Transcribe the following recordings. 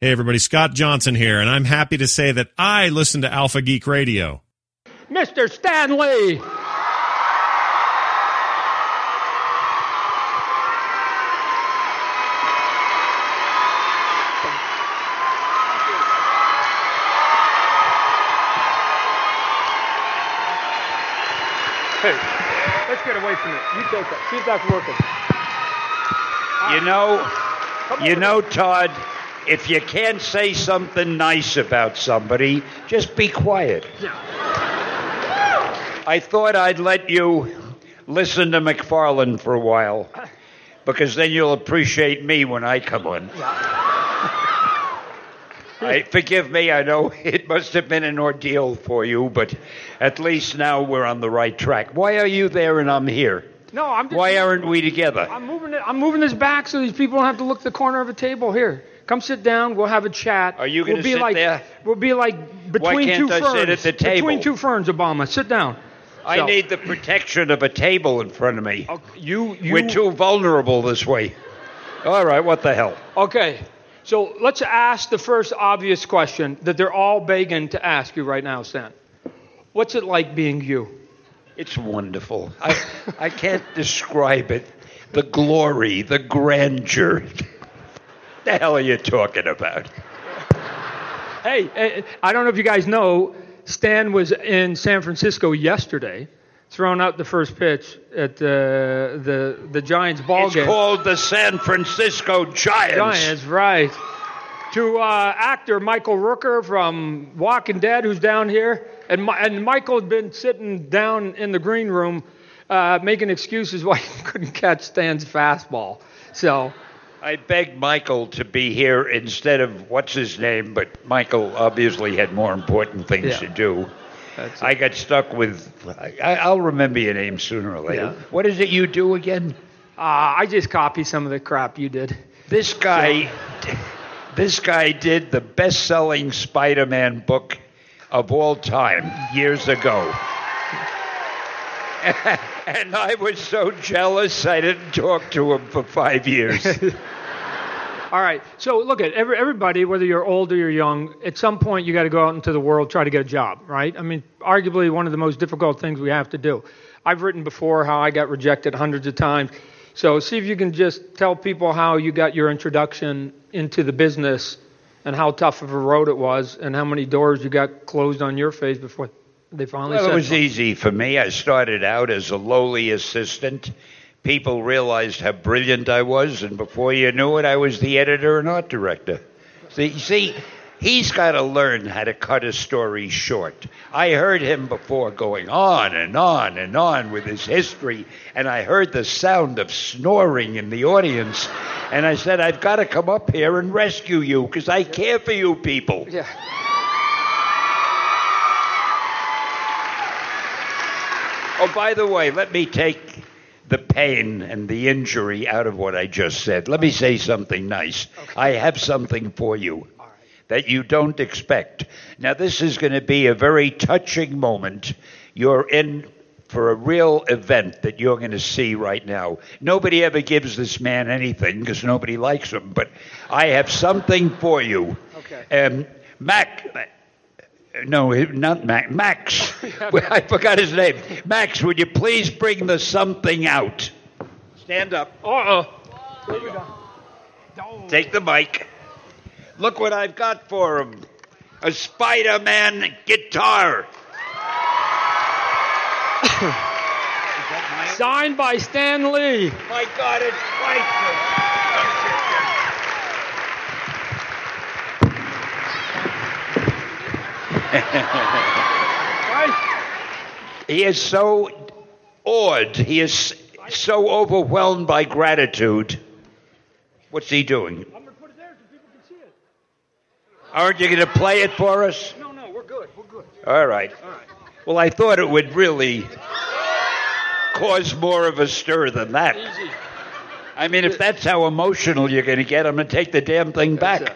Hey, everybody, Scott Johnson here, and I'm happy to say that I listen to Alpha Geek Radio. Mr. Stan Lee! Hey, let's get away from it. You take that. See if that's working. You know, you know, Todd, if you can't say something nice about somebody, just be quiet. I thought I'd let you listen to McFarlane for a while, because then you'll appreciate me when I come on. I, forgive me, I know it must have been an ordeal for you, but at least now we're on the right track. Why are you there and I'm here? No, I'm just. Why aren't we together? I'm moving it. I'm moving this back so these people don't have to look the corner of a table. Here, come sit down. We'll have a chat. Are you gonna we'll be sit like, there? We'll be like between two I ferns. sit at the table? Between two ferns, Obama. Sit down. I So- need the protection of a table in front of me. Okay, you, you. We're too vulnerable this way. All right, what the hell? Okay, so let's ask the first obvious question that they're all begging to ask you right now, Stan. What's it like being you? It's wonderful. I, I can't describe it. The glory, the grandeur. The hell are you talking about? Hey, eh, I don't know if you guys know, Stan was in San Francisco yesterday, throwing out the first pitch at the the the Giants ball It's game. called the San Francisco Giants. Giants, right? To uh, actor Michael Rooker from Walking Dead, who's down here, and and Michael had been sitting down in the green room, uh, making excuses why he couldn't catch Stan's fastball. So. I begged Michael to be here instead of what's his name, but Michael obviously had more important things Yeah. to do. That's I got stuck with. I, I'll remember your name sooner or later. Yeah. What is it you do again? Uh, I just copy some of the crap you did. This guy, this guy did the best-selling Spider-Man book of all time years ago. And I was so jealous I didn't talk to him for five years. All right. So look at every, everybody, whether you're old or you're young, at some point you got to go out into the world, try to get a job, right? I mean, arguably one of the most difficult things we have to do. I've written before how I got rejected hundreds of times. So see if you can just tell people how you got your introduction into the business and how tough of a road it was and how many doors you got closed on your face before they finally Well, it was no. easy for me. I started out as a lowly assistant. People realized how brilliant I was, and before you knew it, I was the editor and art director. See, see he's got to learn how to cut a story short. I heard him before going on and on and on with his history, and I heard the sound of snoring in the audience, and I said, I've got to come up here and rescue you because I care for you people. Yeah. Oh, by the way, let me take the pain and the injury out of what I just said. Let me say something nice. I have something for you that you don't expect. Now, this is going to be a very touching moment. You're in for a real event that you're going to see right now. Nobody ever gives this man anything because nobody likes him, but I have something for you. Okay. Um, Mac. No, not Mac. Max. I forgot his name. Max, would you please bring the something out? Stand up. Uh-oh. Take the mic. Look what I've got for him a Spider Man guitar. Signed by Stan Lee. My God, it's priceless. He is so awed. He is so overwhelmed by gratitude. What's he doing? I'm going to put it there so people can see it. Aren't you going to play it for us? No, no, we're good. We're good. All right. Well, I thought it would really cause more of a stir than that. Easy. I mean, if that's how emotional you're going to get, I'm going to take the damn thing back.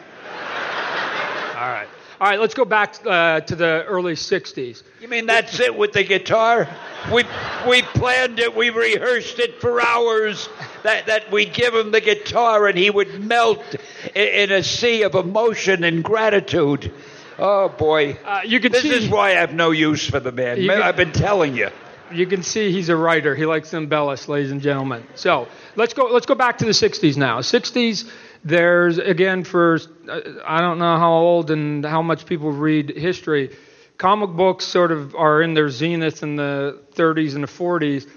All right. Let's go back uh, to the early 60s. You mean that's it with the guitar? We we planned it, we rehearsed it for hours. that, that we'd give him the guitar and he would melt in, in a sea of emotion and gratitude. Oh boy! Uh, you can this see- is why I have no use for the man. Can- I've been telling you. You can see he's a writer. He likes to embellish, ladies and gentlemen. So let's go. Let's go back to the '60s now. '60s. There's again for uh, I don't know how old and how much people read history. Comic books sort of are in their zenith in the 30s and the 40s,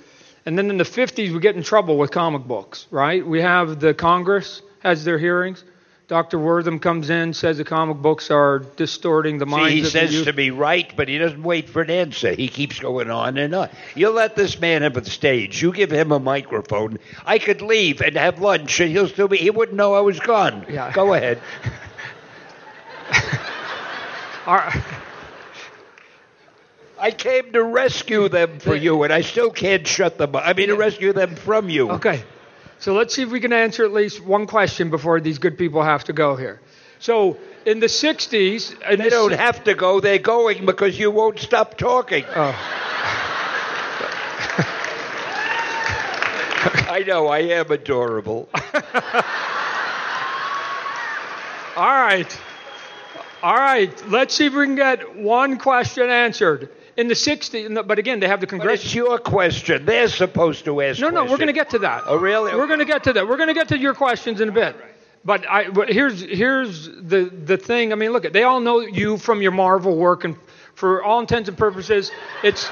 and then in the 50s we get in trouble with comic books. Right? We have the Congress has their hearings. Dr. Wertham comes in, says the comic books are distorting the See, minds he of the says youth. to be right, but he doesn't wait for an answer. He keeps going on and on. You let this man up the stage. You give him a microphone. I could leave and have lunch, and he'll still be. He wouldn't know I was gone. Yeah. Go ahead. Right. I came to rescue them for you, and I still can't shut them up. I mean, to rescue them from you. Okay. So let's see if we can answer at least one question before these good people have to go here. So in the 60s, in They the don't si- have to go. They're going because you won't stop talking. Oh. I know. I am adorable. All right. All right. Let's see if we can get one question answered. In the 60s, but again, they have the But Congress. it's your question. They're supposed to ask. No, no, we're going to get to that. Oh, really? We're going to get to that. We're going to get to your questions in a bit. But I, but here's here's the the thing. I mean, look, they all know you from your Marvel work, and for all intents and purposes, it's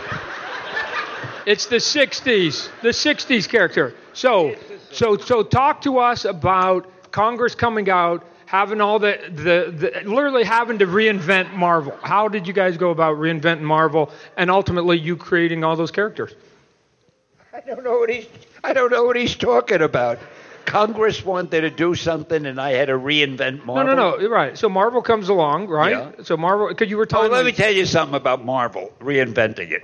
it's the '60s, the '60s character. So so so talk to us about Congress coming out, having all the the, the literally having to reinvent Marvel. How did you guys go about reinventing Marvel, and ultimately you creating all those characters? I don't know what he's. I don't know what he's talking about. Congress wanted to do something, and I had to reinvent Marvel. No, no, no. Right. So Marvel comes along, right? Yeah. So Marvel, because you were talking. Oh, let me me. tell you something about Marvel reinventing it.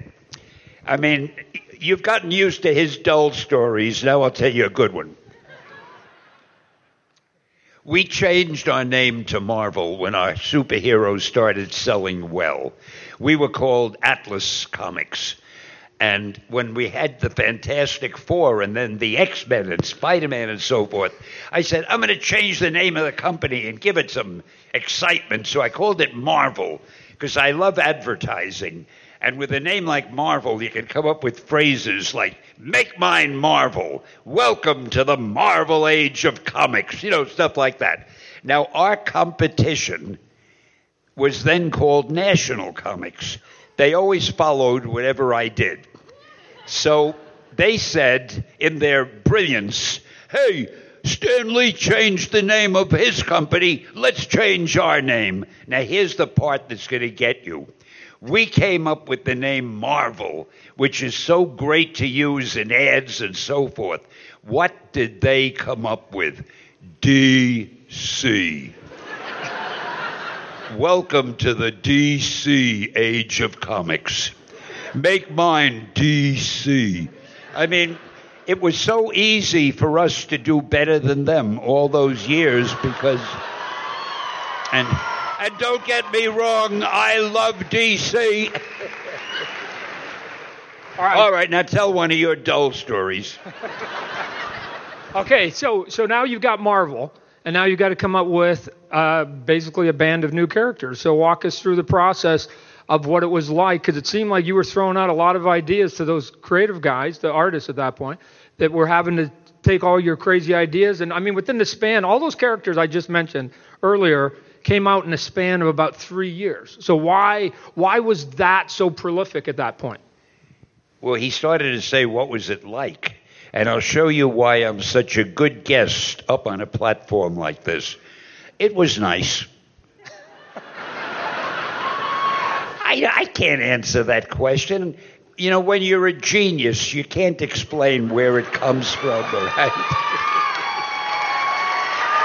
I mean, you've gotten used to his dull stories. Now I'll tell you a good one. We changed our name to Marvel when our superheroes started selling well. We were called Atlas Comics. And when we had the Fantastic Four and then the X Men and Spider Man and so forth, I said, I'm going to change the name of the company and give it some excitement. So I called it Marvel because I love advertising. And with a name like Marvel, you can come up with phrases like, make mine Marvel, welcome to the Marvel age of comics, you know, stuff like that. Now, our competition was then called National Comics. They always followed whatever I did. So they said, in their brilliance, hey, Stan Lee changed the name of his company. Let's change our name. Now, here's the part that's going to get you. We came up with the name Marvel, which is so great to use in ads and so forth. What did they come up with? DC. Welcome to the DC age of comics. Make mine DC. I mean, it was so easy for us to do better than them all those years because. And, and don't get me wrong, I love DC. All right. All right, now tell one of your dull stories. Okay. So so now you've got Marvel, and now you've got to come up with uh, basically a band of new characters. So walk us through the process of what it was like, because it seemed like you were throwing out a lot of ideas to those creative guys, the artists at that point, that were having to take all your crazy ideas. And I mean, within the span, all those characters I just mentioned earlier came out in a span of about three years. So why why was that so prolific at that point? Well, he started to say, What was it like? And I'll show you why I'm such a good guest up on a platform like this. It was nice. I, I can't answer that question. You know, when you're a genius, you can't explain where it comes from, right?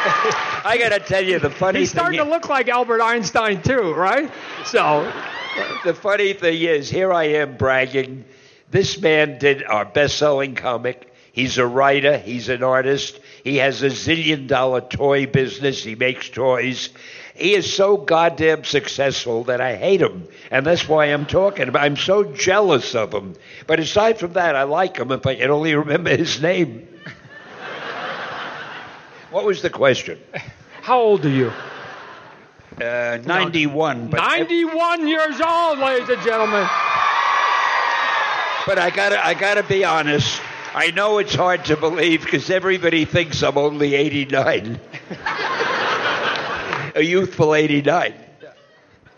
I got to tell you, the funny He's starting to look like Albert Einstein too, right? So the funny thing is, here I am bragging. This man did our best selling comic. He's a writer, he's an artist, he has a zillion dollar toy business, he makes toys. He is so goddamn successful that I hate him. And that's why I'm talking about I'm so jealous of him. But aside from that, I like him if I can only remember his name. What was the question? How old are you? Uh, 91. But, 91 years old, ladies and gentlemen. but I gotta, I gotta be honest. I know it's hard to believe because everybody thinks I'm only 89. A youthful 89.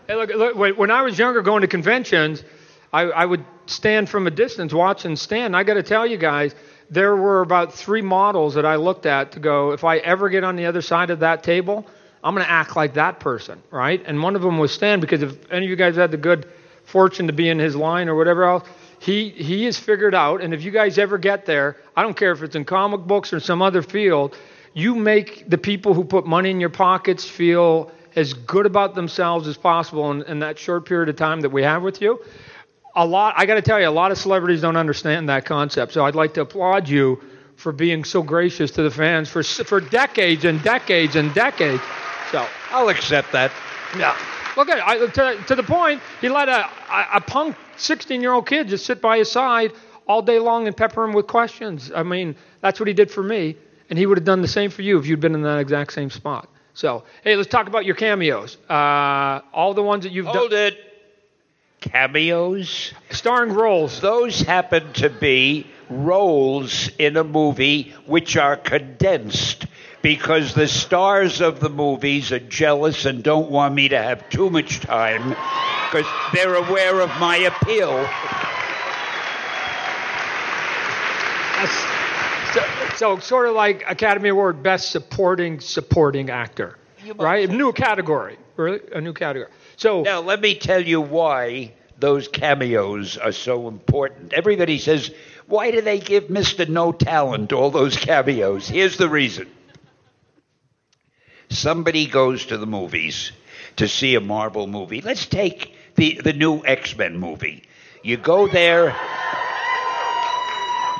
Hey, look, look, when- when I was younger going to conventions, I, I would stand from a distance watching Stan. I got to tell you guys, there were about three models that I looked at to go, if I ever get on the other side of that table, I'm going to act like that person, right? And one of them was Stan because if any of you guys had the good fortune to be in his line or whatever else, he, he has figured out, and if you guys ever get there, I don't care if it's in comic books or some other field, you make the people who put money in your pockets feel as good about themselves as possible in, in that short period of time that we have with you. A lot, I got to tell you, a lot of celebrities don't understand that concept. So I'd like to applaud you for being so gracious to the fans for for decades and decades and decades. So I'll accept that. yeah, look at it. I, to, to the point, he let a, a, a punk 16 year old kid just sit by his side all day long and pepper him with questions. I mean, that's what he did for me, and he would have done the same for you if you'd been in that exact same spot. So, hey, let's talk about your cameos. Uh, all the ones that you've Hold done, it. Cameos? starring roles. Those happen to be roles in a movie which are condensed because the stars of the movies are jealous and don't want me to have too much time because they're aware of my appeal. So, so sort of like Academy Award Best Supporting Supporting Actor, right? A new category, really, a new category. So Now, let me tell you why those cameos are so important. Everybody says, why do they give Mr. No Talent all those cameos? Here's the reason. Somebody goes to the movies to see a Marvel movie. Let's take the, the new X Men movie. You go there,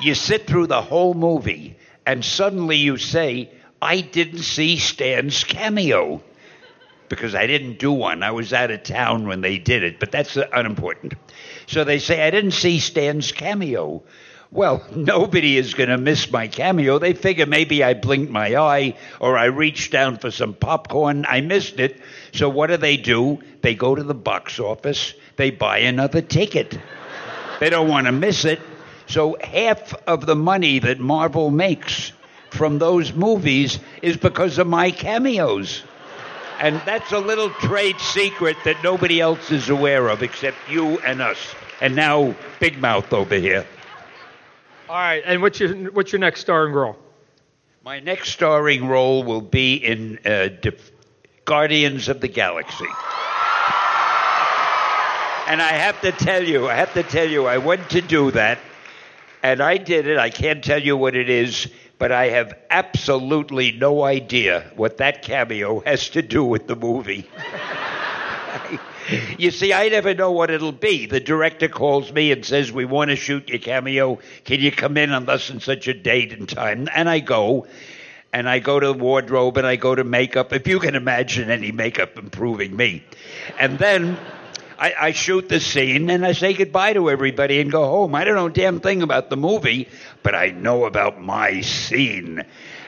you sit through the whole movie, and suddenly you say, I didn't see Stan's cameo because I didn't do one. I was out of town when they did it, but that's unimportant. So they say, I didn't see Stan's cameo. Well, nobody is going to miss my cameo. They figure maybe I blinked my eye or I reached down for some popcorn. I missed it. So what do they do? They go to the box office, they buy another ticket. They don't want to miss it. So half of the money that Marvel makes from those movies is because of my cameos. And that's a little trade secret that nobody else is aware of except you and us. And now, Big Mouth over here. all right, and what's your what's your next starring role? My next starring role will be in uh, Def- Guardians of the Galaxy. And I have to tell you, I have to tell you, I went to do that, and I did it. I can't tell you what it is, but I have absolutely no idea what that cameo has to do with the movie. You see, I never know what it'll be. The director calls me and says, We want to shoot your cameo. Can you come in on thus and such a date and time? And I go, and I go to the wardrobe and I go to makeup, if you can imagine any makeup improving me. And then I, I shoot the scene and I say goodbye to everybody and go home. I don't know a damn thing about the movie, but I know about my scene.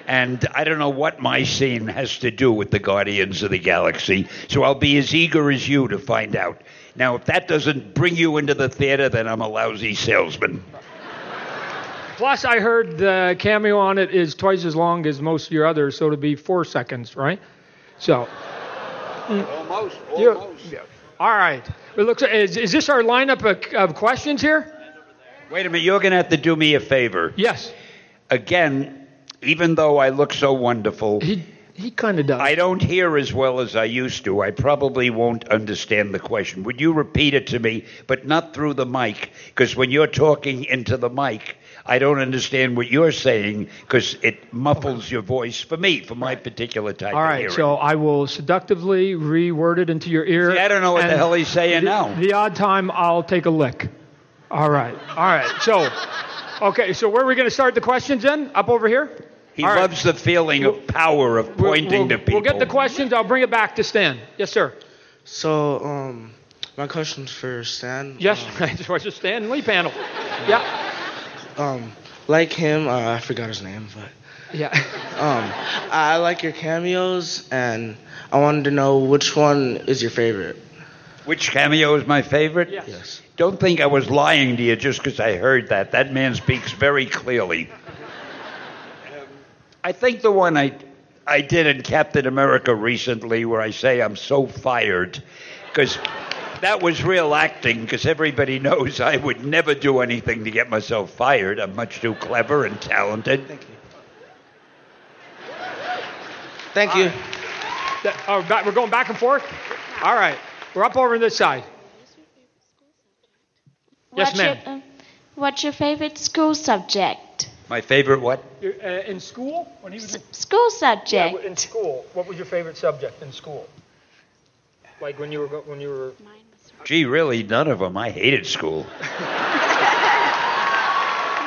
And I don't know what my scene has to do with the Guardians of the Galaxy, so I'll be as eager as you to find out. Now, if that doesn't bring you into the theater, then I'm a lousy salesman. Plus, I heard the cameo on it is twice as long as most of your others, so it'll be four seconds, right? So, Almost, almost. you- all right. It looks. Is, is this our lineup of, of questions here? Wait a minute, you're going to have to do me a favor. Yes. Again, even though I look so wonderful, He he kind of does. I don't hear as well as I used to. I probably won't understand the question. Would you repeat it to me, but not through the mic? Because when you're talking into the mic, I don't understand what you're saying because it muffles your voice for me, for my particular type All of right, hearing. so I will seductively reword it into your ear. See, I don't know what the hell he's saying the, now. The odd time I'll take a lick. All right, all right. So, okay, so where are we going to start the questions then? Up over here? he all right. loves the feeling of power of We'll- pointing we'll, to people. We'll get the questions. I'll bring it back to Stan. Yes, sir. So, um, my question's for Stan. Yes, Um, it was a Stan Lee panel. Yeah. Um, like him, uh, I forgot his name, but Yeah. Um, I like your cameos, and I wanted to know which one is your favorite. Which cameo is my favorite? Yes. Yes. Don't think I was lying to you just because I heard that. That man speaks very clearly. Um, I think the one I, I did in Captain America recently, where I say I'm so fired, because that was real acting, because everybody knows I would never do anything to get myself fired. I'm much too clever and talented. Thank you. Thank you. That- oh, we're going back and forth? All right. We're up over this side. Yes, What's ma'am. Your, uh, what's your favorite school subject? My favorite what? You're, uh, in school? When he was S- school yeah, subject. in school, what was your favorite subject in school? Like when you were go- when you were Gee, really, none of them. I hated school.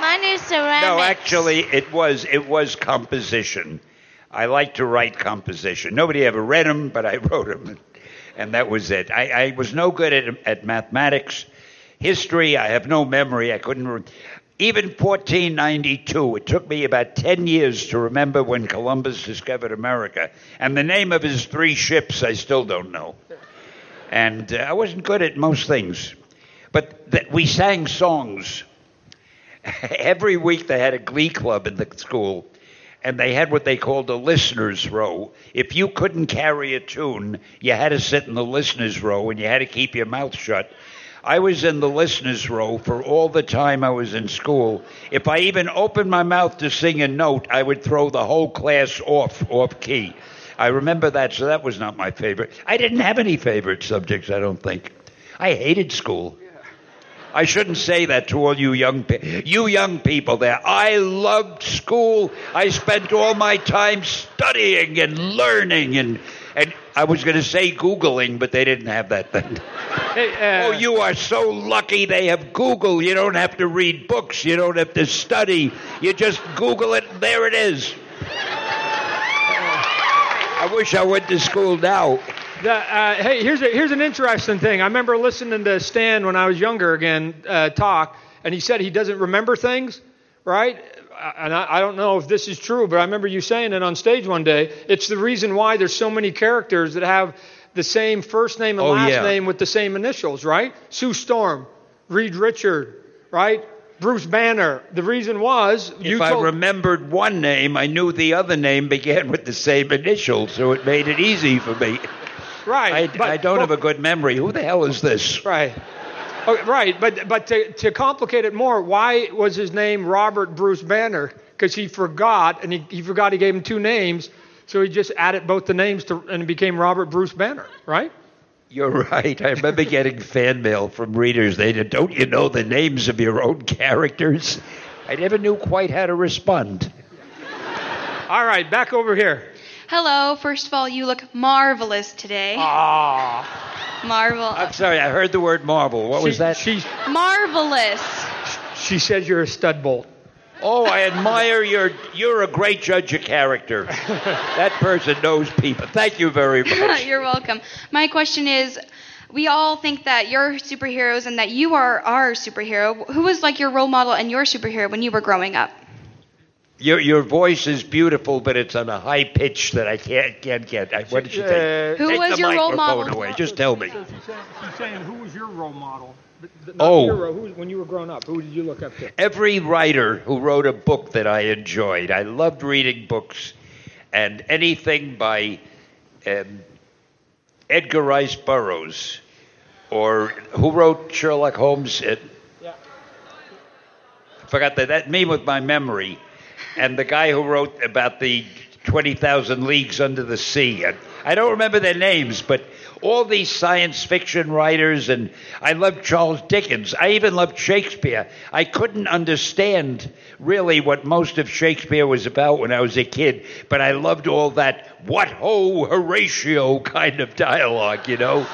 Mine is ceramics. No, actually, it was it was composition. I like to write composition. Nobody ever read them, but I wrote them, and that was it. I, I was no good at at mathematics, history. I have no memory. I couldn't. Re- even 1492. It took me about 10 years to remember when Columbus discovered America, and the name of his three ships I still don't know. And uh, I wasn't good at most things, but th- we sang songs. Every week they had a glee club in the school and they had what they called a listener's row. If you couldn't carry a tune you had to sit in the listener's row and you had to keep your mouth shut. I was in the listener's row for all the time i was in school. If i even opened my mouth to sing a note i would throw the whole class off off key i remember that so that was not my favorite i didn't have any favorite subjects i don't think i hated school I shouldn't say that to all you young pe- you young people there. I loved school. I spent all my time studying and learning and and I was going to say googling, but they didn't have that then. Hey, uh, oh, you are so lucky they have Google. You don't have to read books. You don't have to study. You just Google it. and There it is. I wish I went to school now. The, uh, hey, here's a, here's an interesting thing. I remember listening to Stan when I was younger again uh, talk, and he said he doesn't remember things, right? Uh, And I, I don't know if this is true, but I remember you saying it on stage one day. It's the reason why there's so many characters that have the same first name and Oh, last yeah. name with the same initials, right? Sue Storm, Reed Richard, right? Bruce Banner. The reason was you If I told, remembered one name, I knew the other name began with the same initial, so it made it easy for me. right. I, but- I don't but- have a good memory. Who the hell is this? Right. Okay, right, but but to, to complicate it more, why was his name Robert Bruce Banner? Because he forgot, and he, he forgot he gave him two names, so he just added both the names to, and it became Robert Bruce Banner, right? You're right. I remember getting fan mail from readers. They said, Don't you know the names of your own characters? I never knew quite how to respond. All right, back over here. Hello. First of all, you look marvelous today. Ah, Marvel. I'm sorry, I heard the word marble. What was that? She's marvelous. she says you're a stud bolt. Oh, I admire your. You're a great judge of character. that person knows people. Thank you very much. You're welcome. My question is. We all think that you're superheroes and that you are our superhero. Who was like your role model and your superhero when you were growing up? Your your voice is beautiful, but it's on a high pitch that I can't can't get. I, what did you think? Who Take was the your role microphone model? away. Just tell me. She's saying, she's saying, who was your role model? Oh. Your, who, when you were growing up, who did you look up to? Every writer who wrote a book that I enjoyed, I loved reading books, and anything by um, Edgar Rice Burroughs, or who wrote Sherlock Holmes. It, Yeah. forgot that. That me with my memory, and the guy who wrote about the twenty thousand leagues under the sea. I, I don't remember their names, but all these science fiction writers, and I loved Charles Dickens. I even loved Shakespeare. I couldn't understand really what most of Shakespeare was about when I was a kid, but I loved all that "what ho Horatio" kind of dialogue, you know.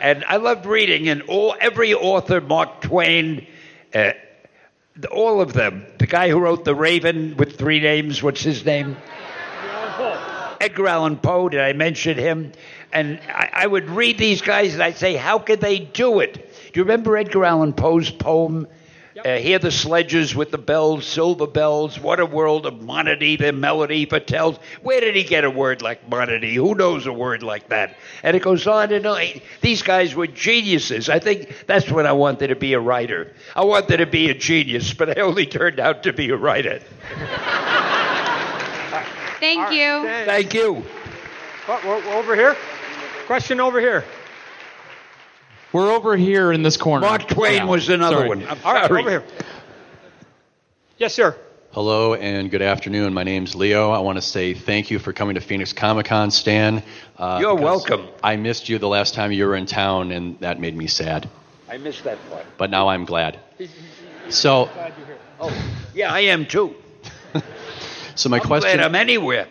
And I loved reading, and all every author, Mark Twain. Uh, all of them. The guy who wrote The Raven with three names, what's his name? Edgar Allan Poe. Did I mention him? And I, I would read these guys and I'd say, how could they do it? Do you remember Edgar Allan Poe's poem, Uh, hear the sledges with the bells, silver bells. What a world of monody, the melody Patel's. Where did he get a word like monody? Who knows a word like that? And it goes on and on. These guys were geniuses. I think that's when I wanted to be a writer. I wanted to be a genius, but I only turned out to be a writer. Thank you. Thank you. What, what, over here? Question over here. We're over here in this corner. Mark Twain Yeah. was another Sorry. one. I'm All right, over here. Yes, sir. Hello and good afternoon. My name's Leo. I want to say thank you for coming to Phoenix Comic Con, Stan. Uh, You're welcome. I missed you the last time you were in town, and that made me sad. I missed that part. But now I'm glad. So, Oh, Yeah, I am too. so my I'm question. glad I'm anywhere.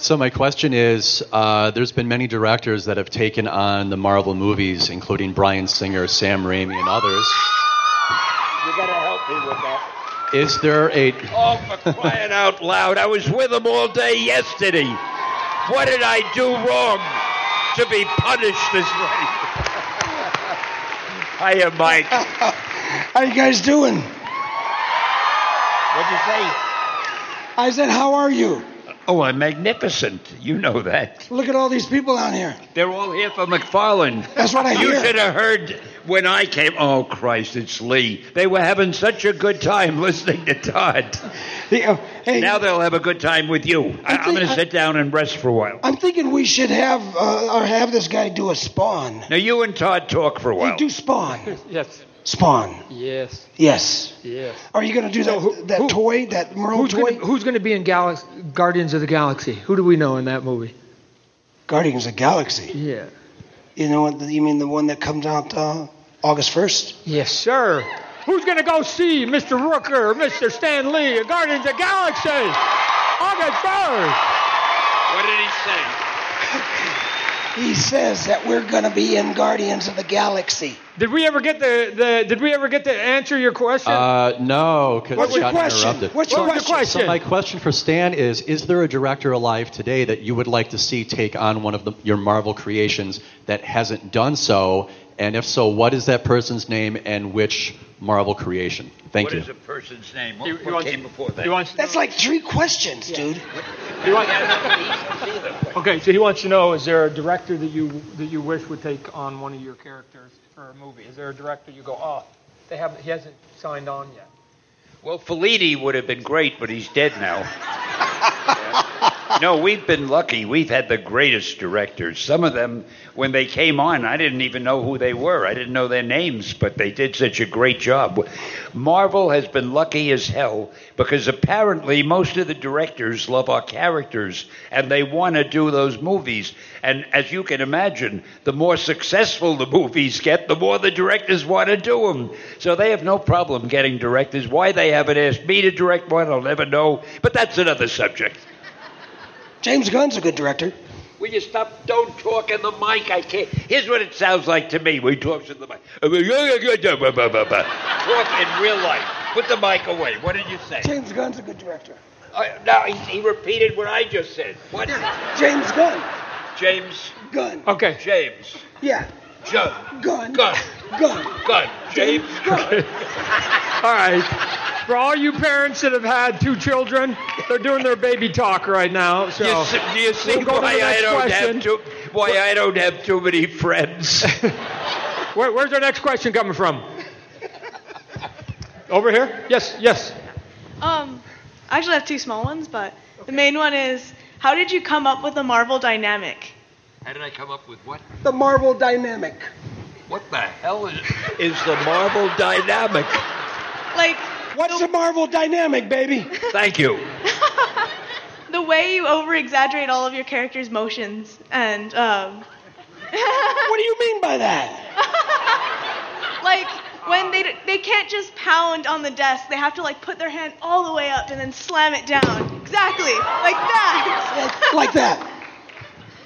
So my question is, uh, there's been many directors that have taken on the Marvel movies, including Bryan Singer, Sam Raimi, and others. You gotta help me with that. Is there a Oh, for crying out loud. I was with him all day yesterday. What did I do wrong to be punished this way? Hiya, Mike. How you guys doing? What'd you say? I said, how are you? Oh, I'm magnificent. You know that. Look at all these people out here. They're all here for McFarlane. That's what I You hear. You should have heard when I came. Oh, Christ, it's Lee. They were having such a good time listening to Todd. The- uh, hey, Now they'll have a good time with you. I, I'm going to sit down and rest for a while. I'm thinking we should have uh, or have this guy do a spawn. Now, you and Todd talk for a Hey, while. do spawn. Yes. Spawn. Yes. Yes. Yes. Are you going to do that, who- that who- toy, that Merle Who's toy? gonna, who's going to be in Galax- Guardians of the Galaxy? Who do we know in that movie? Guardians of the Galaxy. Yeah. You know, what- you mean the one that comes out uh, August 1st? Yes, sir. Who's going to go see Mr. Rooker, Mr. Stan Lee, Guardians of the Galaxy? August 1st. What did he say? He says that we're going to be in Guardians of the Galaxy. Did we ever get the, the Did we ever get to answer your question? Uh, no, because What's it your got question? interrupted. What's your What was the question? So my question for Stan is: Is there a director alive today that you would like to see take on one of the, your Marvel creations that hasn't done so? And if so, what is that person's name and which Marvel creation? Thank What you. is a person's name? What, He- what he wants- came before that? he wants That's like three questions, dude. he wants- okay, so he wants to know: Is there a director that you that you wish would take on one of your characters for a movie? Is there a director you go, oh, they haven't, he hasn't signed on yet? Well, Fellini would have been great, but he's dead now. no, we've been lucky. We've had the greatest directors. Some of them, when they came on, I didn't even know who they were. I didn't know their names, but they did such a great job. Marvel has been lucky as hell because apparently most of the directors love our characters and they want to do those movies. And as you can imagine, the more successful the movies get, the more the directors want to do them. So they have no problem getting directors. Why they haven't asked me to direct one, I'll never know. But that's another subject. James Gunn's a good director. Will you stop? Don't talk in the mic. I can't. Here's what it sounds like to me when he talks in the mic. Talk in real life. Put the mic away. What did you say? James Gunn's a good director. Uh, now he, he repeated what I just said. What? James Gunn. James. Gunn. Okay. James. Yeah. John. Gunn. Gun. Gunn. Gun. James. Gun. All right. For all you parents that have had two children, they're doing their baby talk right now. So You see, do you see we'll go to why the I next don't question. have too why I don't have too many friends? Where, where's our next question coming from? Over here? Yes, yes. Um, I actually have two small ones, but the main one is how did you come up with the Marvel dynamic? How did I come up with what? The Marvel dynamic. What the hell is, is the Marvel dynamic? Like What's the Marvel dynamic, baby? Thank you. the way you over exaggerate all of your characters' motions and um, What do you mean by that? like when they they can't just pound on the desk, they have to like put their hand all the way up and then slam it down. Exactly like that. Like that.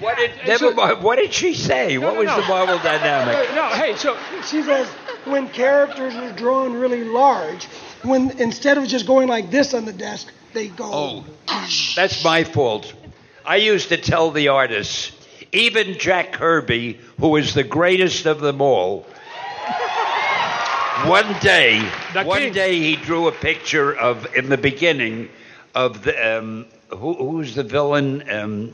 What did never mind. What did she say? what no, was no. the Marvel dynamic? No, hey, so She says when characters are drawn really large, when instead of just going like this on the desk, they go. Oh, that's my fault. I used to tell the artists, even Jack Kirby, who is the greatest of them all, One day, The one king. day he drew a picture of in the beginning of the um, who, who's the villain? Um,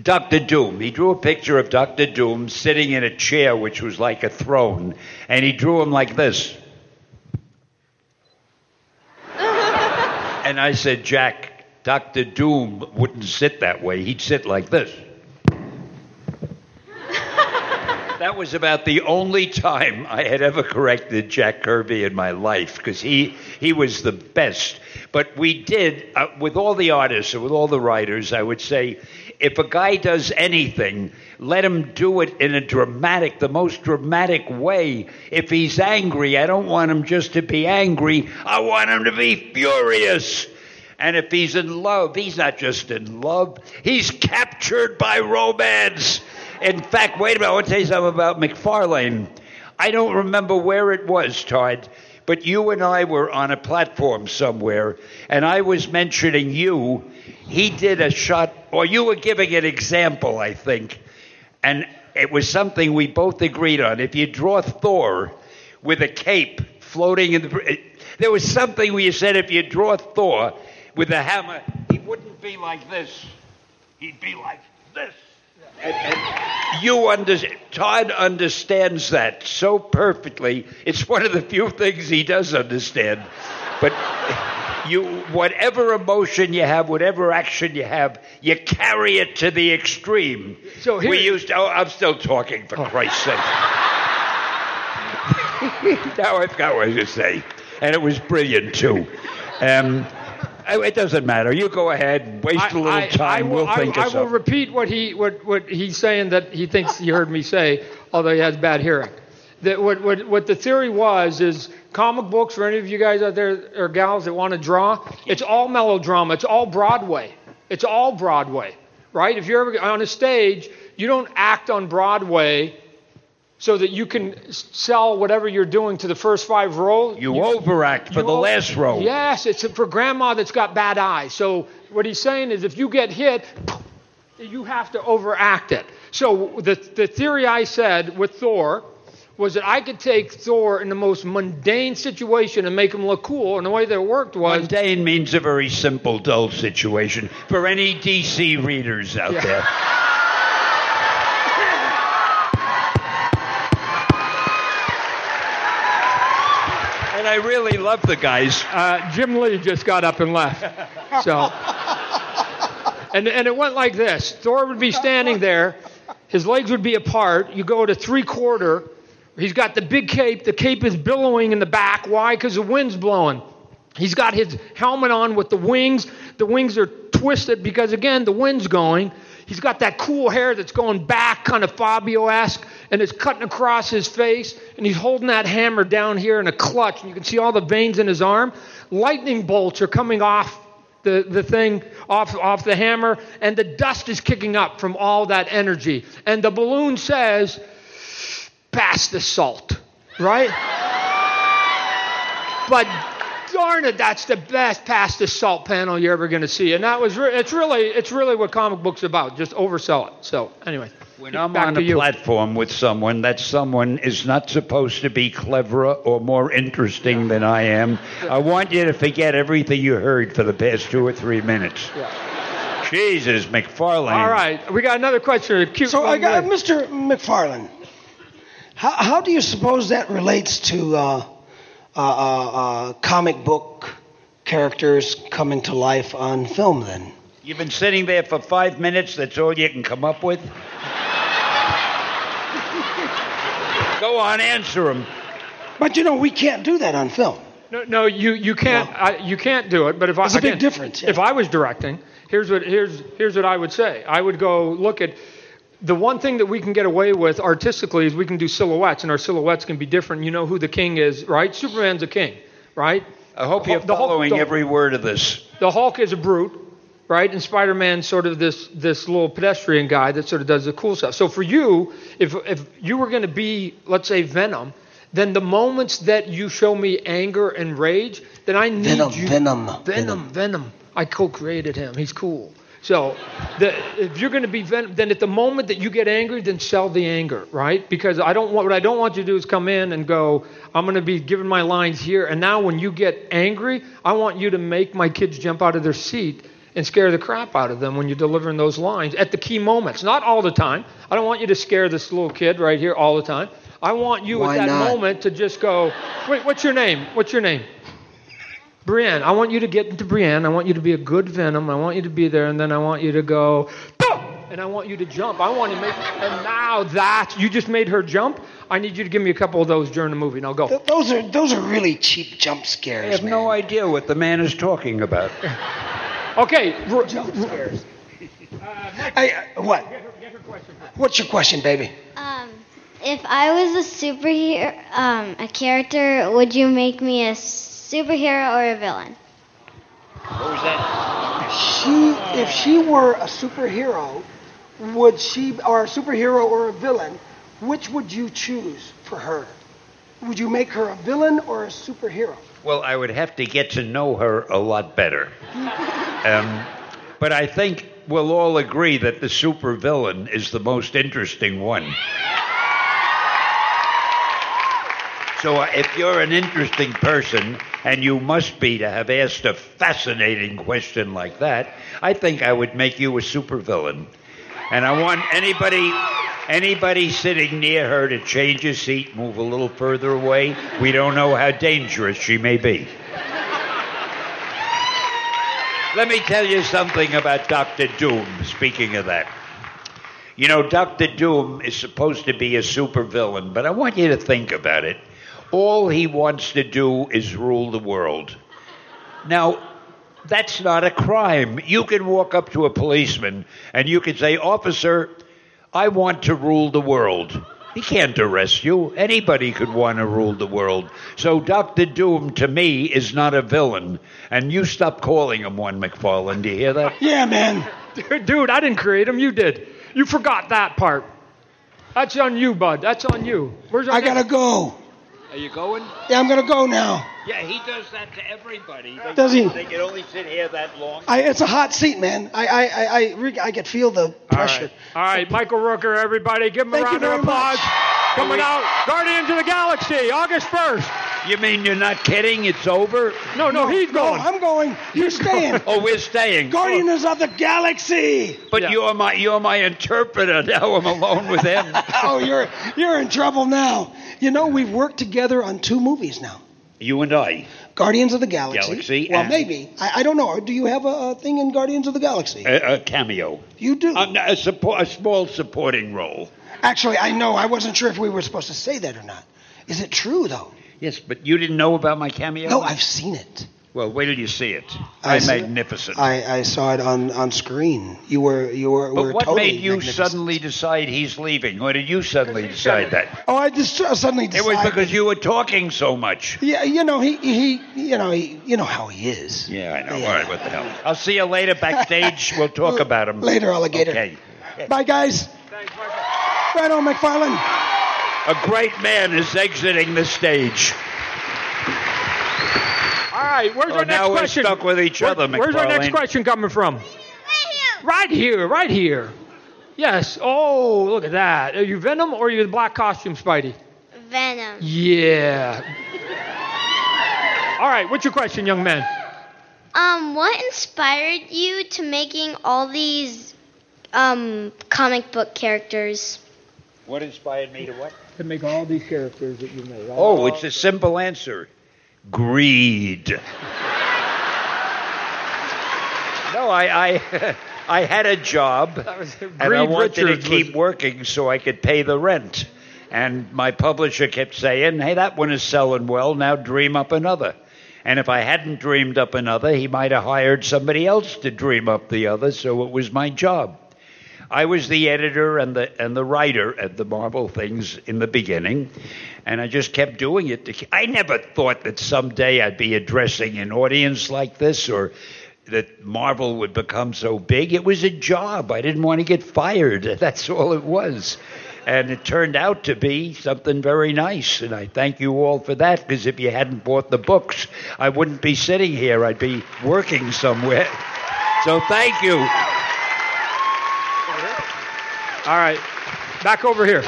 Doctor Doom. He drew a picture of Doctor Doom sitting in a chair which was like a throne, and he drew him like this. and I said, Jack, Doctor Doom wouldn't sit that way. He'd sit like this. That was about the only time I had ever corrected Jack Kirby in my life because he he was the best. But we did uh, with all the artists and with all the writers. I would say, if a guy does anything, let him do it in a dramatic, the most dramatic way. If he's angry, I don't want him just to be angry. I want him to be furious. And if he's in love, he's not just in love, he's captured by romance. In fact, wait a minute, I want to tell you something about McFarlane. I don't remember where it was, Todd, but you and I were on a platform somewhere, and I was mentioning you. He did a shot, or you were giving an example, I think, and it was something we both agreed on. If you draw Thor with a cape floating in the. There was something where you said if you draw Thor with a hammer, he wouldn't be like this. He'd be like this. And, and you understand, Todd understands that so perfectly. It's one of the few things he does understand. But you, whatever emotion you have, whatever action you have, you carry it to the extreme. So here- we used. Oh, I'm still talking for Christ's sake. now I've got what to say, and it was brilliant too. Um, it doesn't matter. You go ahead, waste a little I, time. I will, we'll I- think I, of will repeat what he what, what he's saying that he thinks he heard me say, although he has bad hearing. That what, what what the theory was is comic books for any of you guys out there or gals that want to draw. It's all melodrama. It's all Broadway. It's all Broadway, right? If you're ever on a stage, you don't act on Broadway so that you can sell whatever you're doing to the first five rows. You overact for You the o- last row. Yes, it's for grandma that's got bad eyes. So what he's saying is if you get hit, you have to overact it. So the, the theory I said with Thor was that I could take Thor in the most mundane situation and make him look cool. And the way that it worked was Mundane means a very simple, dull situation for any DC readers out Yeah. there. I really love the guys. uh, Jim Lee just got up and left. So, and and it went like this: Thor would be standing there, his legs would be apart. You go to three quarter. He's got the big cape. The cape is billowing in the back. Why? Because the wind's blowing. He's got his helmet on with the wings. The wings are twisted because again the wind's going. He's got that cool hair that's going back, kind of Fabio-esque, and it's cutting across his face. And he's holding that hammer down here in a clutch, and you can see all the veins in his arm. Lightning bolts are coming off the, the thing, off, off the hammer, and the dust is kicking up from all that energy. And the balloon says, pass the salt, right? but darn it, that's the best pass the salt panel you're ever going to see. And that was re- it's really it's really what comic books are about. Just oversell it. So anyway, When I'm back on a you. platform with someone, that someone is not supposed to be cleverer or more interesting than I am. I want you to forget everything you heard for the past two or three minutes. Jesus, McFarlane. All right, we got another question. Cute So I got with- Mr. McFarlane. How, how do you suppose that relates to uh, uh, uh, uh, comic book characters coming to life on film? Then You've been sitting there for five minutes. That's all you can come up with? Go on, answer him. But you know, we can't do that on film. No, no, you you can't I, you can't do it. But if I There's a big again, difference, yeah. If I was directing, here's what here's here's what I would say. I would go look at the one thing that we can get away with artistically is we can do silhouettes, and our silhouettes can be different. You know who the king is, right? Superman's a king, right? I hope you're Hulk- the Hulk- following the- every word of this. The Hulk is a brute, right? And Spider-Man's sort of this this little pedestrian guy that sort of does the cool stuff. So for you, if if you were going to be, let's say, Venom, then the moments that you show me anger and rage, then I need Venom, you. Venom, Venom, Venom. I co-created him. He's cool. So, the, if you're going to be Venom, then at the moment that you get angry, then sell the anger, right? Because I don't want what I don't want you to do is come in and go, I'm going to be giving my lines here, and now when you get angry, I want you to make my kids jump out of their seat and scare the crap out of them when you're delivering those lines at the key moments, not all the time. I don't want you to scare this little kid right here all the time. I want you Why at that not? moment to just go, wait, what's your name? What's your name? Brienne, I want you to get into Brienne. I want you to be a good Venom. I want you to be there, and then I want you to go, "Boom!" and I want you to jump. I want to make, and now that you just made her jump, I need you to give me a couple of those during the movie. Now go. Th- those are those are really cheap jump scares. I scares. have no idea what the man is talking about. Okay. r- Jump scares. I, uh, what? What's your question, baby? Um, if I was a superhero, um, a character, would you make me a superhero or a villain? What was that? She, if she were a superhero, would she, or a superhero or a villain, which would you choose for her? Would you make her a villain or a superhero? Well, I would have to get to know her a lot better. Um, but I think we'll all agree that the supervillain is the most interesting one. So uh, if you're an interesting person, and you must be to have asked a fascinating question like that, I think I would make you a supervillain. And I want anybody anybody sitting near her to change his seat, move a little further away. We don't know how dangerous she may be. Let me tell you something about Dr. Doom, speaking of that. You know, Dr. Doom is supposed to be a supervillain, but I want you to think about it. All he wants to do is rule the world. Now, that's not a crime. You can walk up to a policeman and you can say, Officer, I want to rule the world. He can't arrest you. Anybody could want to rule the world. So Dr. Doom, to me, is not a villain. And you stop calling him one, McFarlane. Do you hear that? Yeah, man. Dude, I didn't create him. You did. You forgot that part. That's on you, bud. That's on you. Where's our I gotta go. Are you going? Yeah, I'm gonna go now. Yeah, he does that to everybody. They, Does he? They can only sit here that long. I, it's a hot seat, man. I, I, I, I, re- I could feel the pressure. right. All right, Michael Rooker, everybody, give him a Thank you round of very applause. much. Coming out, Guardians of the Galaxy, August 1st. You mean you're not kidding? It's over? No, no, he's No, going. I'm going. You're staying. Oh, we're staying. Guardians of the Galaxy. But Yeah. you're my you're my interpreter. Now I'm alone with him. Oh, you're you're in trouble now. You know we've worked together on two movies now. you and I. Guardians of the Galaxy. Galaxy Well, maybe. I, I don't know. Do you have a, a thing in Guardians of the Galaxy? A, a cameo. you do. A, a, support, a small supporting role. Actually, I know. I wasn't sure if we were supposed to say that or not. Is it true though? Yes, but you didn't know about my cameo? No, I've seen it. Well, wait till you see it. I it. magnificent. I, I saw it on, on screen. You were you were, but were what totally made you suddenly decide he's leaving? Or did you suddenly decide that? Oh, I just uh, suddenly It was because you were talking so much. Yeah, you know he he you know he you know how he is. Yeah, I know. Yeah. All right, what the hell? I'll see you later backstage. We'll talk about him. Later, alligator. Okay. Bye, guys. Right on, McFarlane. A great man is exiting the stage. All right, where's Oh, our next now we're question? stuck with each Where- other, Where's our next question coming from? Right here, right here. Yes. Oh, look at that. Are you Venom or are you the black costume Spidey? Venom. Yeah. All right, what's your question, young man? Um, what inspired you to making all these um comic book characters? What inspired me to what? To make all these characters that you made. Oh, it's a simple answer. Greed. No, I, I, I had a job, and I Greed wanted Richards to keep was- working so I could pay the rent. And my publisher kept saying, "Hey, that one is selling well. Now dream up another." And if I hadn't dreamed up another, he might have hired somebody else to dream up the other. So it was my job. I was the editor and the and the writer at the Marvel things in the beginning, and I just kept doing it. To, I never thought that someday I'd be addressing an audience like this, or that Marvel would become so big. It was a job. I didn't want to get fired. That's all it was. And it turned out to be something very nice, and I thank you all for that. Because if you hadn't bought the books, I wouldn't be sitting here. I'd be working somewhere. So thank you. All right. Back over here.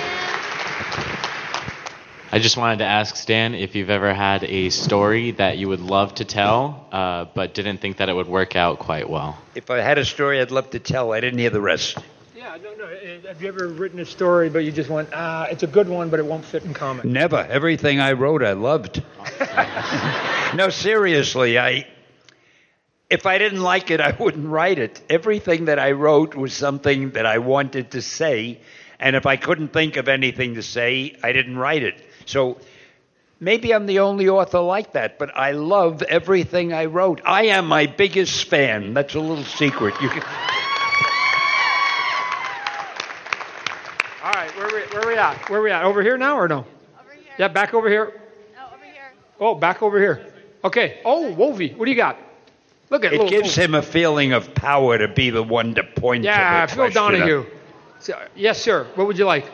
I just wanted to ask Stan if you've ever had a story that you would love to tell, uh, but didn't think that it would work out quite well. If I had a story I'd love to tell, I didn't hear the rest. Yeah, no, no. uh, Have you ever written a story, but you just went, ah, it's a good one, but it won't fit in comic? Never. Everything I wrote, I loved. no, seriously, I. If I didn't like it, I wouldn't write it. Everything that I wrote was something that I wanted to say, and if I couldn't think of anything to say, I didn't write it. So maybe I'm the only author like that, but I love everything I wrote. I am my biggest fan. That's a little secret. You can. All right, where we, where we at? Where we at? Over here now or no? Over here. Yeah, back over here. No, over here. Oh, back over here. Okay. Oh, Wolvie, what do you got? Look at It little gives Wolvie. him a feeling of power to be the one to point Yeah, to the Phil. Donahue. So- yes, sir. What would you like?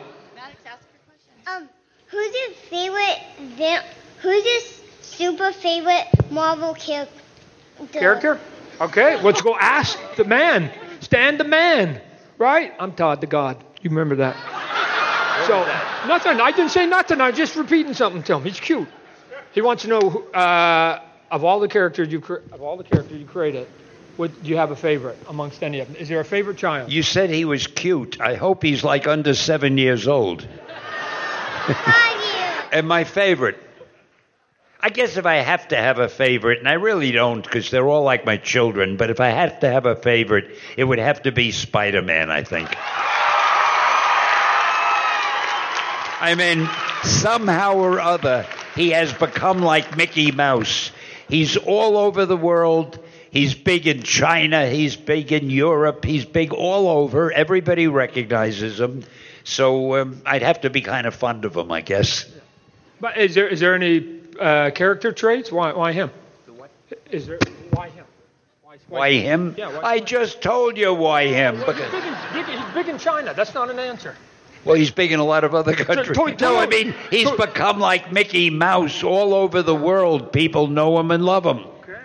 Um, who's your favorite? Who's your super favorite Marvel character? Character? Okay, let's go ask the man. Stan the man. Right? I'm Todd the God. You remember that? So, nothing. I didn't say nothing. I'm just repeating something to him. He's cute. He wants to know who- uh, of all the characters you cre- of all the characters you created, what do you have a favorite amongst any of them? Is there a favorite child? You said he was cute. I hope he's like under seven years old. and my favorite. I guess if I have to have a favorite, and I really don't because they're all like my children, but if I have to have a favorite, it would have to be Spider Man, I think. I mean, somehow or other, he has become like Mickey Mouse. He's all over the world. He's big in China. He's big in Europe. He's big all over. Everybody recognizes him. So um, I'd have to be kind of fond of him, I guess. But is there is there any uh, character traits? Why why him? Is there why him? Why him? Yeah, why- I just told you why him. Well, he's, big in, big, he's big in China. That's not an answer. Well, he's big in a lot of other countries. to- no, I mean, he's become like Mickey Mouse all over the world. People know him and love him. Okay.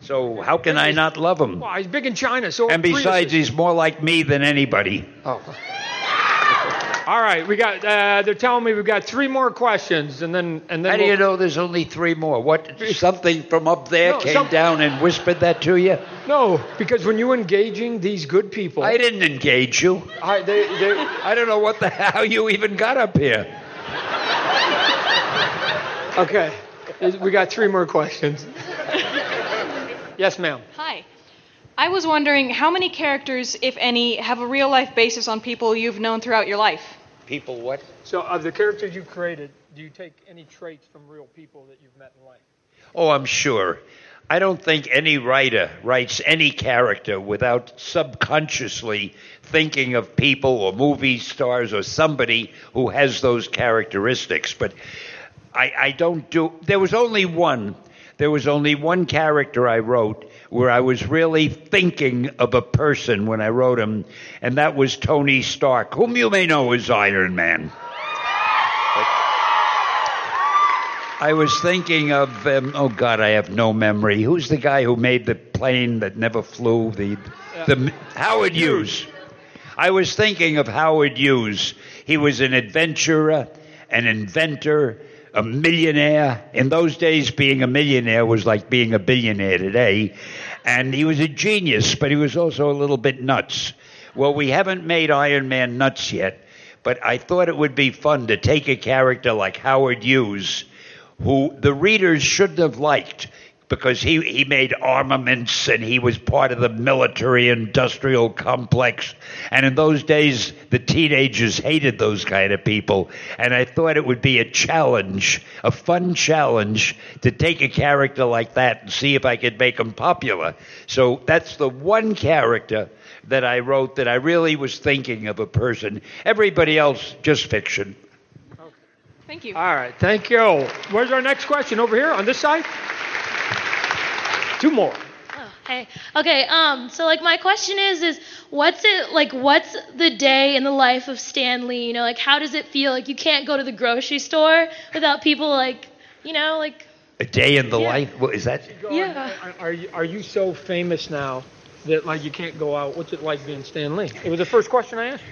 So how can I not love him? Well, he's big in China. So And besides, he's more like me than anybody. Oh. All right, we got. Uh, they're telling me we've got three more questions, and then and then. How do we'll- you know there's only three more? What? Something from up there No, came some- down and whispered that to you? No, because when you're engaging these good people, I didn't engage you. I, they, they, I don't know what the how you even got up here. okay, we got three more questions. yes, ma'am. Hi. I was wondering how many characters, if any, have a real life basis on people you've known throughout your life? People what? So, of the characters you created, do you take any traits from real people that you've met in life? Oh, I'm sure. I don't think any writer writes any character without subconsciously thinking of people or movie stars or somebody who has those characteristics. But I, I don't do. There was only one. There was only one character I wrote where I was really thinking of a person when I wrote him, and that was Tony Stark, whom you may know as Iron Man. I was thinking of, um, oh God, I have no memory. Who's the guy who made the plane that never flew? The, the Howard Hughes. I was thinking of Howard Hughes. He was an adventurer, an inventor, a millionaire. In those days, being a millionaire was like being a billionaire today. And he was a genius, but he was also a little bit nuts. Well, we haven't made Iron Man nuts yet, but I thought it would be fun to take a character like Howard Hughes who the readers shouldn't have liked because he, he made armaments and he was part of the military industrial complex. And in those days, the teenagers hated those kind of people. And I thought it would be a challenge, a fun challenge, to take a character like that and see if I could make him popular. So that's the one character that I wrote that I really was thinking of a person. Everybody else, just fiction. Thank you. All right, thank you. Where's our next question? Over here on this side? Two more. Oh, Hey. Okay. Um. So like my question is is what's it like? What's the day in the life of Stan Lee? You know, like how does it feel? Like you can't go to the grocery store without people like, you know, like A day in the life? What is that? yeah. Are, are you are you so famous now that like you can't go out? What's it like being Stan Lee? It was the first question I asked.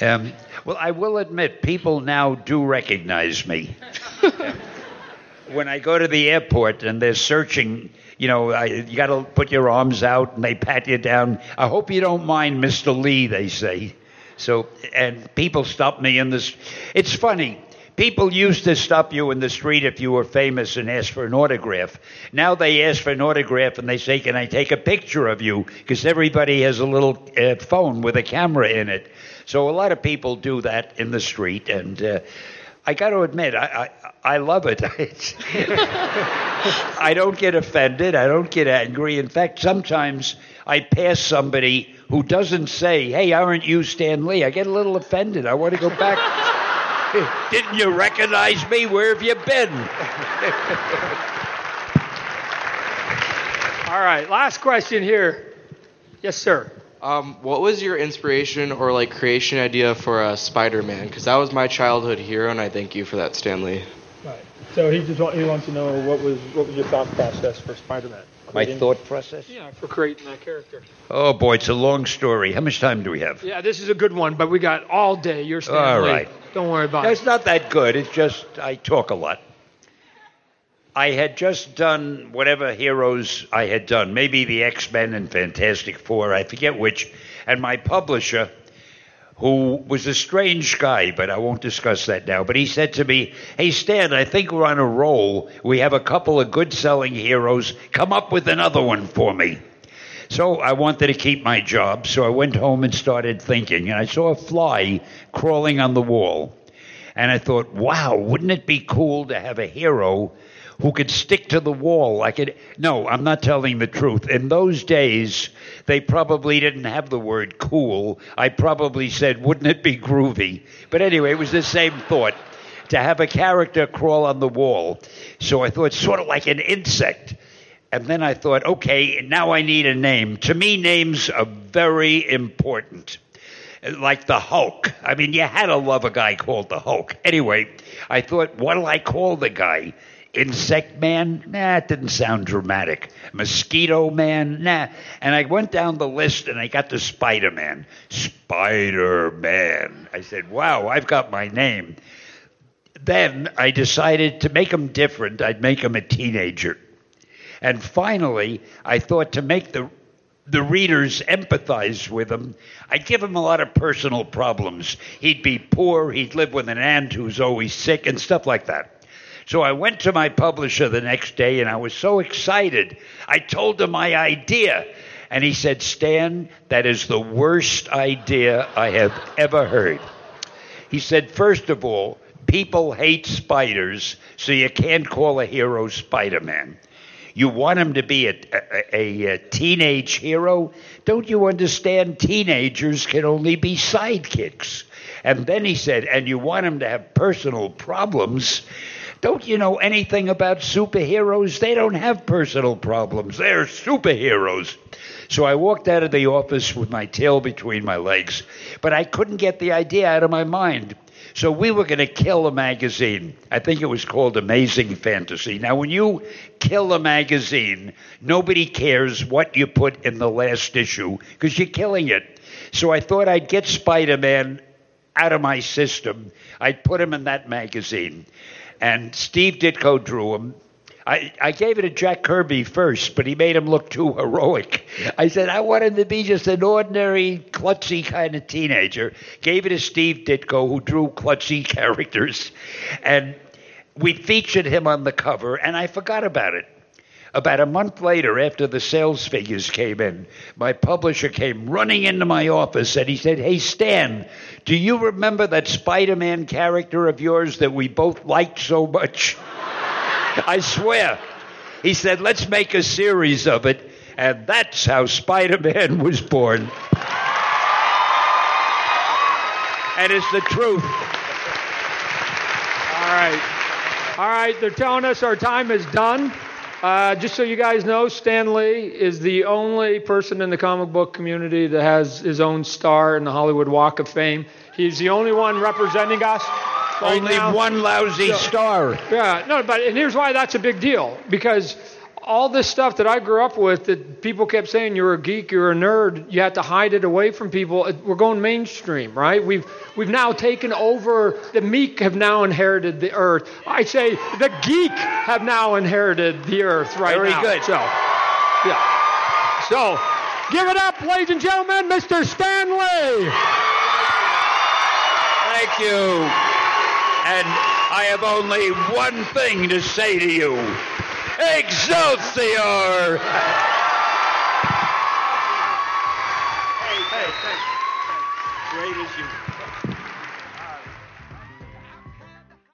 Um, well, I will admit, people now do recognize me. when I go to the airport and they're searching, you know, I, you got to put your arms out and they pat you down. I hope you don't mind, Mr. Lee, they say. So, and people stop me in this. It's funny. People used to stop you in the street if you were famous and ask for an autograph. Now they ask for an autograph and they say, Can I take a picture of you? Because everybody has a little uh, phone with a camera in it. So a lot of people do that in the street. And uh, I got to admit, I, I, I love it. I don't get offended. I don't get angry. In fact, sometimes I pass somebody who doesn't say, Hey, aren't you Stan Lee? I get a little offended. I want to go back. Didn't you recognize me? Where have you been? All right, last question here. Yes, sir. Um, what was your inspiration or like creation idea for uh, Spider-Man? Because that was my childhood hero, and I thank you for that, Stan Lee. Right. So he just want, he wants to know what was what was your thought process for Spider-Man? My thought process? Yeah, for creating that character. Oh boy, it's a long story. How much time do we have? Yeah, this is a good one, but we got all day. You're Stan All Lee. right. Don't worry about No, it. it's not that good. It's just I talk a lot. I had just done whatever heroes I had done, maybe the X Men and Fantastic Four, I forget which. And my publisher, who was a strange guy, but I won't discuss that now, but he said to me, Hey, Stan, I think we're on a roll. We have a couple of good selling heroes. Come up with another one for me. So I wanted to keep my job, so I went home and started thinking, and I saw a fly crawling on the wall. And I thought, wow, wouldn't it be cool to have a hero who could stick to the wall like it? No, I'm not telling the truth. In those days, they probably didn't have the word cool. I probably said, wouldn't it be groovy? But anyway, it was the same thought to have a character crawl on the wall. So I thought, sort of like an insect. And then I thought, okay, now I need a name. To me, names are very important. Like the Hulk. I mean, you had to love a guy called the Hulk. Anyway, I thought, what'll I call the guy? Insect Man? Nah, it didn't sound dramatic. Mosquito Man? Nah. And I went down the list and I got to Spider Man. Spider Man. I said, wow, I've got my name. Then I decided to make him different. I'd make him a teenager. And finally, I thought to make the the readers empathize with him, I'd give him a lot of personal problems. He'd be poor, he'd live with an aunt who's always sick, and stuff like that. So I went to my publisher the next day and I was so excited. I told him my idea. And he said, Stan, that is the worst idea I have ever heard. He said, first of all, people hate spiders, so you can't call a hero Spider Man. You want him to be a, a, a, teenage hero? Don't you understand? Teenagers can only be sidekicks. And then he said, and you want him to have personal problems? Don't you know anything about superheroes? They don't have personal problems. They're superheroes. So I walked out of the office with my tail between my legs, but I couldn't get the idea out of my mind. So we were going to kill a magazine. I think it was called Amazing Fantasy. Now, when you kill a magazine, nobody cares what you put in the last issue because you're killing it. So I thought I'd get Spider Man out of my system. I'd put him in that magazine. And Steve Ditko drew him. I, I gave it to Jack Kirby first, but he made him look too heroic. I said, I want him to be just an ordinary, klutzy kind of teenager. Gave it to Steve Ditko, who drew klutzy characters. And we featured him on the cover, and I forgot about it. About a month later, after the sales figures came in, my publisher came running into my office and he said, Hey, Stan, do you remember that Spider Man character of yours that we both liked so much? I swear. He said, Let's make a series of it. And that's how Spider Man was born. And it's the truth. All right. All right, they're telling us our time is done. Uh, just so you guys know, Stan Lee is the only person in the comic book community that has his own star in the Hollywood Walk of Fame. He's the only one representing us. right Only now. one lousy So- star. Yeah, no, but and here's why that's a big deal because all this stuff that I grew up with that people kept saying you're a geek, you're a nerd, you have to hide it away from people. We're going mainstream, right? We've we've now taken over. The meek have now inherited the earth. I say the geek have now inherited the earth right Very now. good. So, yeah. So, give it up, ladies and gentlemen, Mr. Stan Lee. Thank you. And I have only one thing to say to you. Excelsior! Hey, hey, thanks. Great as you.